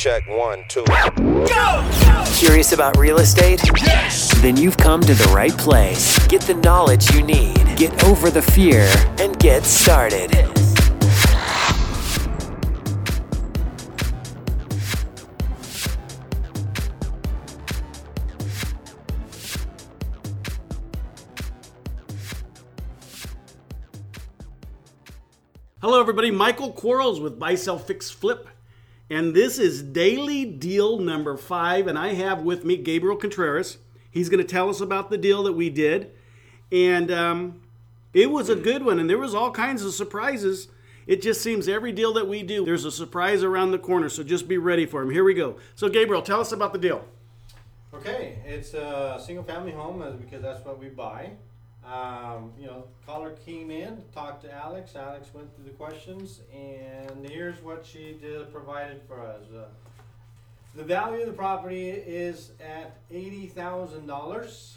Check one, two. Curious about real estate? Yes! Then you've come to the right place. Get the knowledge you need, get over the fear, and get started. Hello, everybody. Michael Quarles with Buy, Sell, Fix, Flip. And this is daily deal number five. And I have with me Gabriel Contreras. He's going to tell us about the deal that we did. And um, it was a good one. And there was all kinds of surprises. It just seems every deal that we do, there's a surprise around the corner. So just be ready for him. Here we go. So, Gabriel, tell us about the deal. Okay, it's a single family home uh, because that's what we buy. Um, you know, caller came in, talked to Alex. Alex went through the questions, and here's what she did, provided for us. Uh, the value of the property is at eighty thousand dollars,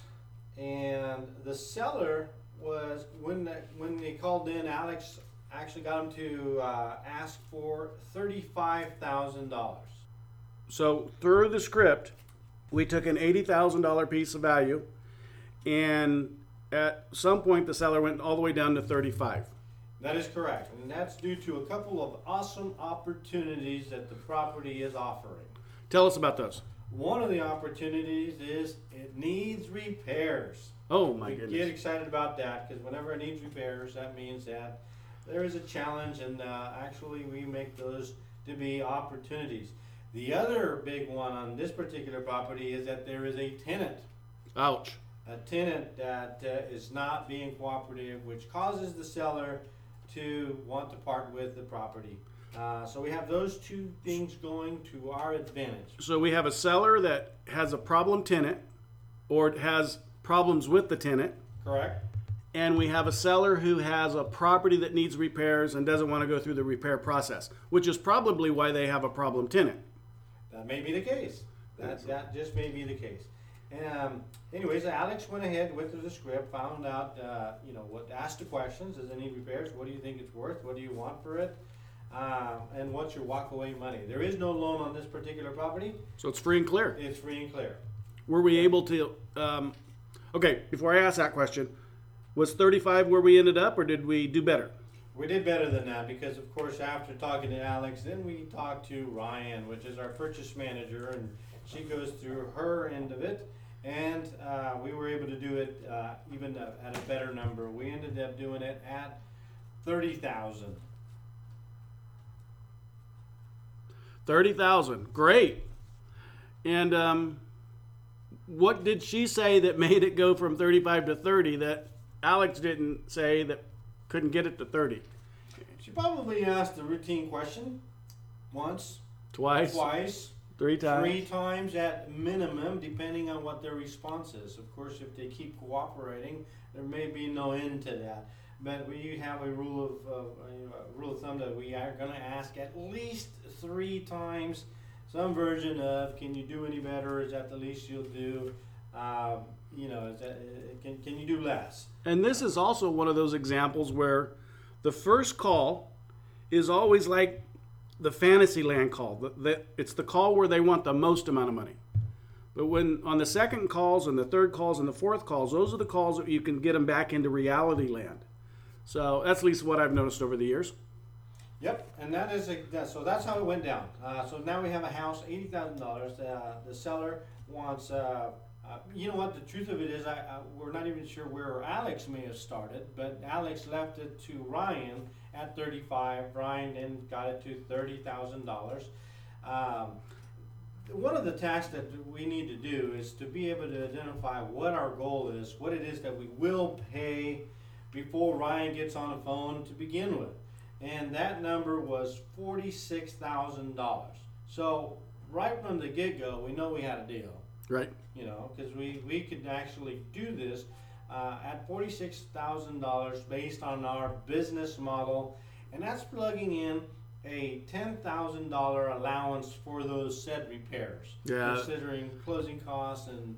and the seller was when the, when they called in, Alex actually got them to uh, ask for thirty-five thousand dollars. So, through the script, we took an $80,000 piece of value and at some point the seller went all the way down to 35 That is correct, and that's due to a couple of awesome opportunities that the property is offering. tell us about those One of the opportunities is it needs repairs. oh my we get excited about that because whenever it needs repairs, that means that there is a challenge, and uh, actually we make those to be opportunities. The other big one on this particular property is that there is a tenant ouch a tenant that uh, is not being cooperative, which causes the seller to want to part with the property. Uh, so we have those two things going to our advantage. so we have a seller that has a problem tenant or has problems with the tenant Correct? and we have a seller who has a property that needs repairs and doesn't want to go through the repair process which is probably why they have a problem tenant That may be the case. That, that just may be the case. Um, anyways, Alex went ahead, went through the script, found out, uh, you know, what, asked the questions. Does it need repairs? What do you think it's worth? What do you want for it? Um, and what's your walkaway money? There is no loan on this particular property. so it's free and clear It's free and clear. were we able to um, okay before i ask that question was 35 where we ended up or did we do better We did better than that because, of course, after talking to Alex, then we talked to Ryan, which is our purchase manager, and she goes through her end of it. And uh, we were able to do it uh, even at a better number. We ended up doing it at thirty thousand. 30,000. Great. And um, what did she say that made it go from 35 to 30 that Alex didn't say that couldn't get it to 30? She probably asked the routine question once, Twice? twice, Three times? three times at minimum, depending on what their response is. Of course, if they keep cooperating, there may be no end to that. But we have a rule of uh, you know, a rule of thumb that we are going to ask at least three times some version of "Can you do any better?" Is that the least you'll do? Um, you know, is that, uh, can can you do less? And this is also one of those examples where the first call is always like the fantasy land call. The, the, it's the call where they want the most amount of money. But when on the second calls and the third calls and the fourth calls, those are the calls that you can get them back into reality land. So that's at least what I've noticed over the years. Yep, and that is a, that, so. That's how it went down. Uh, so now we have a house, eighty thousand dollars. Uh, the seller wants. Uh, uh, you know what? The truth of it is, I, I, we're not even sure where Alex may have started, but Alex left it to Ryan at thirty-five. Ryan then got it to thirty thousand dollars. Um, one of the tasks that we need to do is to be able to identify what our goal is, what it is that we will pay before Ryan gets on the phone to begin with. And that number was $46,000. So, right from the get go, we know we had a deal, Right. you know, because we, we could actually do this uh, at $46,000 based on our business model. And that's plugging in a $10,000 allowance for those said repairs, Yeah. considering closing costs and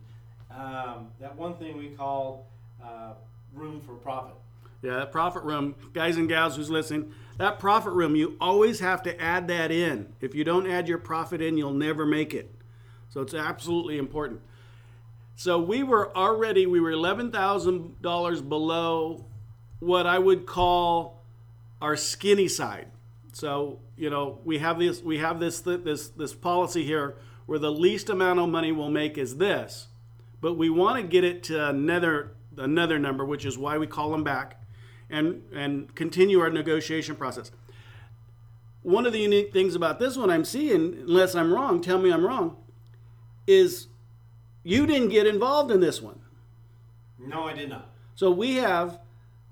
um, that one thing we call uh, room for profit. Yeah, that profit room, guys and gals who's listening, that profit room, you always have to add that in. If you don't add your profit in, you'll never make it. So it's absolutely important. So we were already we were eleven thousand dollars below what I would call our skinny side. So you know we have this we have this this this policy here where the least amount of money we'll make is this, but we want to get it to another another number, which is why we call them back, and and continue our negotiation process. One of the unique things about this one I'm seeing, unless I'm wrong, tell me I'm wrong, is you didn't get involved in this one. No, I did not. So we have.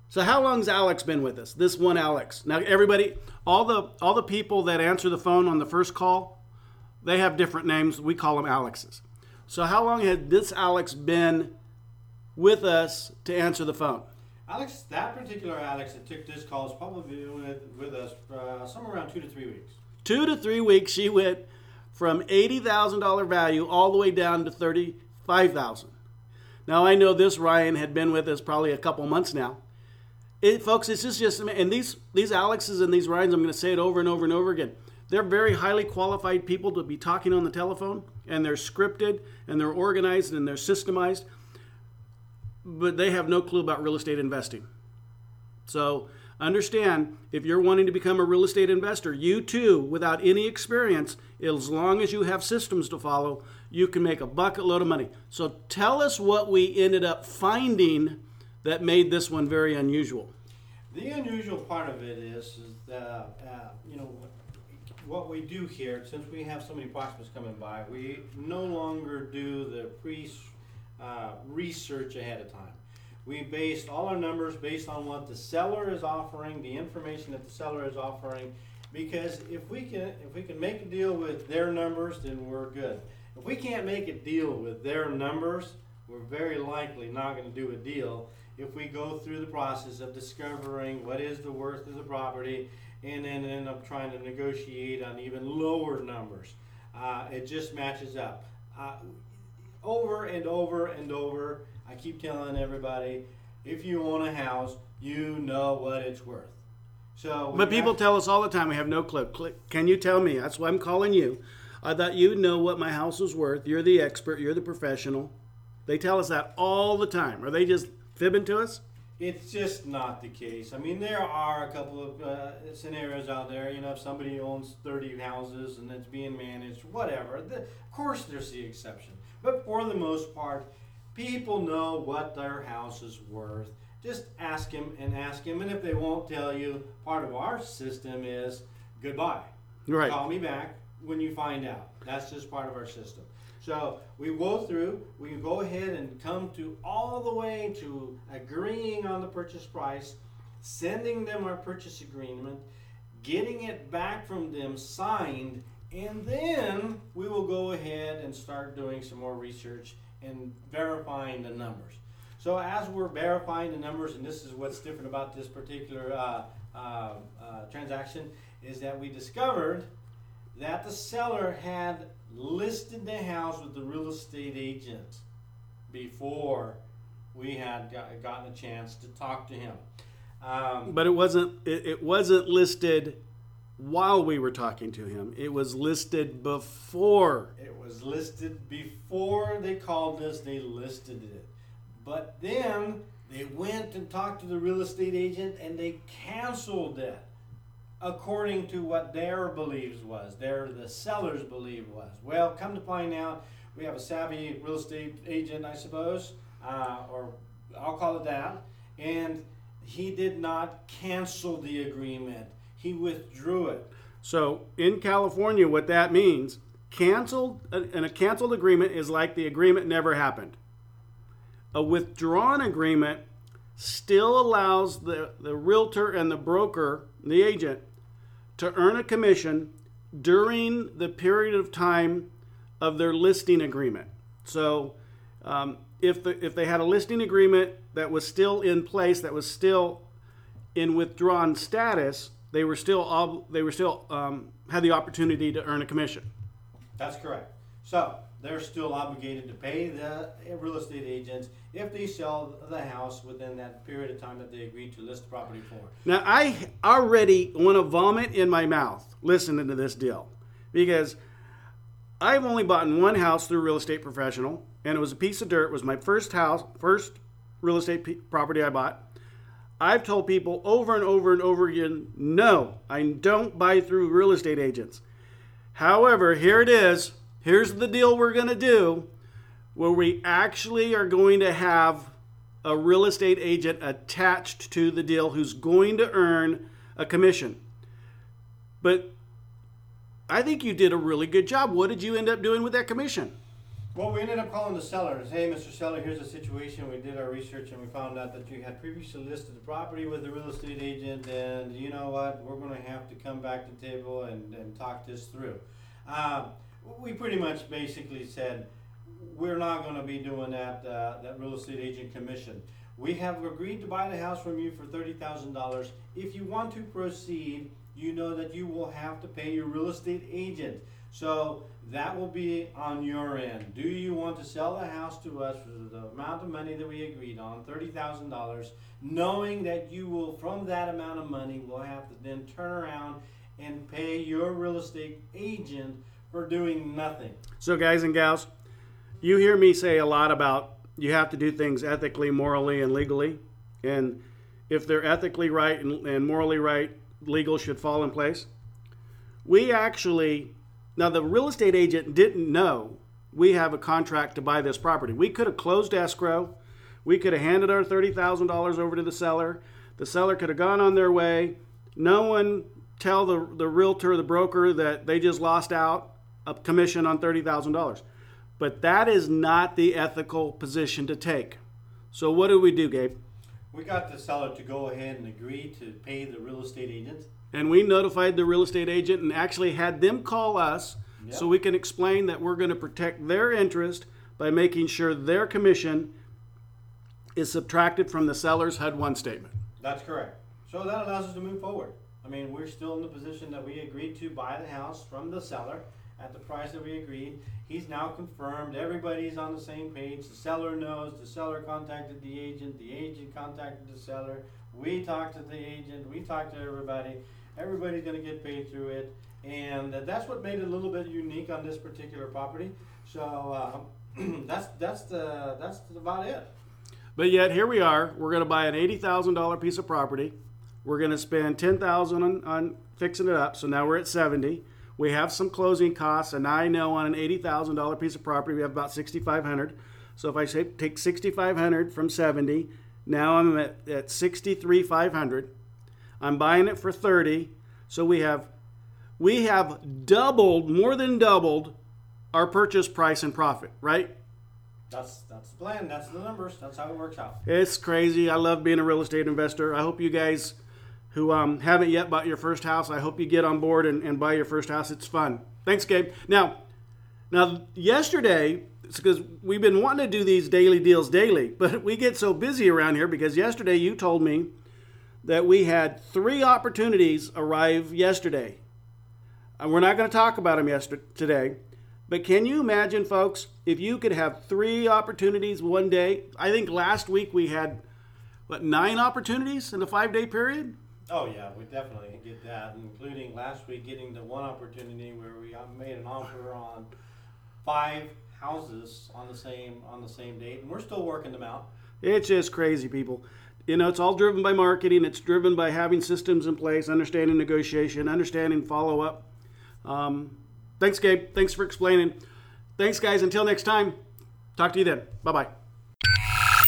So how long's Alex been with us? This one Alex. Now everybody, all the all the people that answer the phone on the first call, they have different names. We call them Alexes. So how long had this Alex been with us to answer the phone? Alex, that particular Alex that took this call is probably with, with us uh, somewhere around two to three weeks. Two to three weeks. She went from eighty thousand dollar value all the way down to thirty five thousand. Now I know this Ryan had been with us probably a couple months now. It, folks, it's just just and these these Alexes and these Ryans, I'm going to say it over and over and over again. They're very highly qualified people to be talking on the telephone, and they're scripted and they're organized and they're systemized, but they have no clue about real estate investing. So understand if you're wanting to become a real estate investor, you too, without any experience, as long as you have systems to follow, you can make a bucket load of money. So tell us what we ended up finding that made this one very unusual. The unusual part of it is, is that, uh, you know, what we do here, since we have so many prospects coming by, we no longer do the pre uh, research ahead of time. We based all our numbers based on what the seller is offering, the information that the seller is offering, because if we can if we can make a deal with their numbers, then we're good. If we can't make a deal with their numbers, we're very likely not going to do a deal if we go through the process of discovering what is the worth of the property and then end up trying to negotiate on even lower numbers. Uh, it just matches up. Uh, over and over and over, I keep telling everybody if you own a house, you know what it's worth. So, but people tell us all the time we have no clue. Can you tell me? That's why I'm calling you. I thought you'd know what my house is worth. You're the expert. You're the professional. They tell us that all the time. Are they just fibbing to us? It's just not the case. I mean, there are a couple of uh, scenarios out there. You know, if somebody owns 30 houses and it's being managed, whatever. The, of course, there's the exception. But for the most part, people know what their house is worth. Just ask them and ask them. And if they won't tell you, part of our system is goodbye. Right. Call me back when you find out. That's just part of our system. So we go through, we go ahead and come to all the way to agreeing on the purchase price, sending them our purchase agreement, getting it back from them signed, and then we will go ahead and start doing some more research and verifying the numbers. So as we're verifying the numbers, and this is what's different about this particular uh, uh, uh, transaction, is that we discovered that the seller had listed the house with the real estate agent before we had got, gotten a chance to talk to him. Um, but it wasn't it, it wasn't listed while we were talking to him. It was listed before. It was listed before they called us. They listed it, but then they went and talked to the real estate agent and they canceled it according to what their beliefs was, their the seller's belief was. Well, come to find out, we have a savvy real estate agent, I suppose, uh, or I'll call it that, and he did not cancel the agreement. He withdrew it. So in California, what that means, canceled, and a canceled agreement is like the agreement never happened. A withdrawn agreement still allows the, the realtor and the broker, the agent, to earn a commission during the period of time of their listing agreement. So, um, if, the, if they had a listing agreement that was still in place, that was still in withdrawn status, they were still ob- they were still um, had the opportunity to earn a commission. That's correct. So they're still obligated to pay the real estate agents if they sell the house within that period of time that they agreed to list the property for. Now, I already want to vomit in my mouth listening to this deal because I've only bought in one house through a real estate professional, and it was a piece of dirt. It was my first house, first real estate p- property I bought. I've told people over and over and over again no, I don't buy through real estate agents. However, here it is. Here's the deal we're going to do where we actually are going to have a real estate agent attached to the deal who's going to earn a commission. But I think you did a really good job. What did you end up doing with that commission? Well, we ended up calling the sellers. Hey, Mr. Seller, here's the situation. We did our research and we found out that you had previously listed the property with a real estate agent, and you know what? We're going to have to come back to the table and, and talk this through. Uh, we pretty much basically said we're not going to be doing that uh, that real estate agent commission. We have agreed to buy the house from you for thirty thousand dollars. If you want to proceed, you know that you will have to pay your real estate agent. So that will be on your end. Do you want to sell the house to us for the amount of money that we agreed on, thirty thousand dollars, knowing that you will, from that amount of money, will have to then turn around and pay your real estate agent for doing nothing. So, guys and gals, you hear me say a lot about you have to do things ethically, morally, and legally. And if they're ethically right and, and morally right, legal should fall in place. We actually, now the real estate agent didn't know we have a contract to buy this property. We could have closed escrow. We could have handed our $30,000 over to the seller. The seller could have gone on their way. No one tell the, the realtor, the broker, that they just lost out a commission on $30,000. But that is not the ethical position to take. So what do we do, Gabe? We got the seller to go ahead and agree to pay the real estate agent. And we notified the real estate agent and actually had them call us Yep. so we can explain that we're going to protect their interest by making sure their commission is subtracted from the seller's HUD 1 statement. That's correct. So that allows us to move forward. I mean, we're still in the position that we agreed to buy the house from the seller at the price that we agreed. He's now confirmed. Everybody's on the same page. The seller knows. The seller contacted the agent. The agent contacted the seller. We talked to the agent. We talked to everybody. Everybody's going to get paid through it. And that's what made it a little bit unique on this particular property. So uh, that's that's the that's about it. But yet here we are. We're going to buy an eighty thousand dollar piece of property. We're going to spend ten thousand on, on fixing it up. So now we're at seventy. We have some closing costs, and I know on an eighty thousand dollar piece of property we have about sixty five hundred. So if I say take sixty five hundred from seventy, now I'm at, at sixty three five hundred. I'm buying it for thirty. So we have we have doubled, more than doubled, our purchase price and profit. Right? That's that's the plan. That's the numbers. That's how it works out. It's crazy. I love being a real estate investor. I hope you guys who um, haven't yet bought your first house, I hope you get on board and, and buy your first house. It's fun. Thanks, Gabe. Now, now yesterday, it's because we've been wanting to do these daily deals daily, but we get so busy around here because yesterday you told me that we had three opportunities arrive yesterday. And we're not going to talk about them yesterday today. But can you imagine, folks, if you could have three opportunities one day? I think last week we had, what, nine opportunities in a five day period? Oh yeah, we definitely get that, including last week getting the one opportunity where we uh, made an offer on five houses on the same on the same date, and we're still working them out. It's just crazy, people. You know, it's all driven by marketing, it's driven by having systems in place, understanding negotiation, understanding follow up. Um, thanks, Gabe. Thanks for explaining. Thanks, guys. Until next time, talk to you then. Bye bye.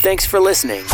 Thanks for listening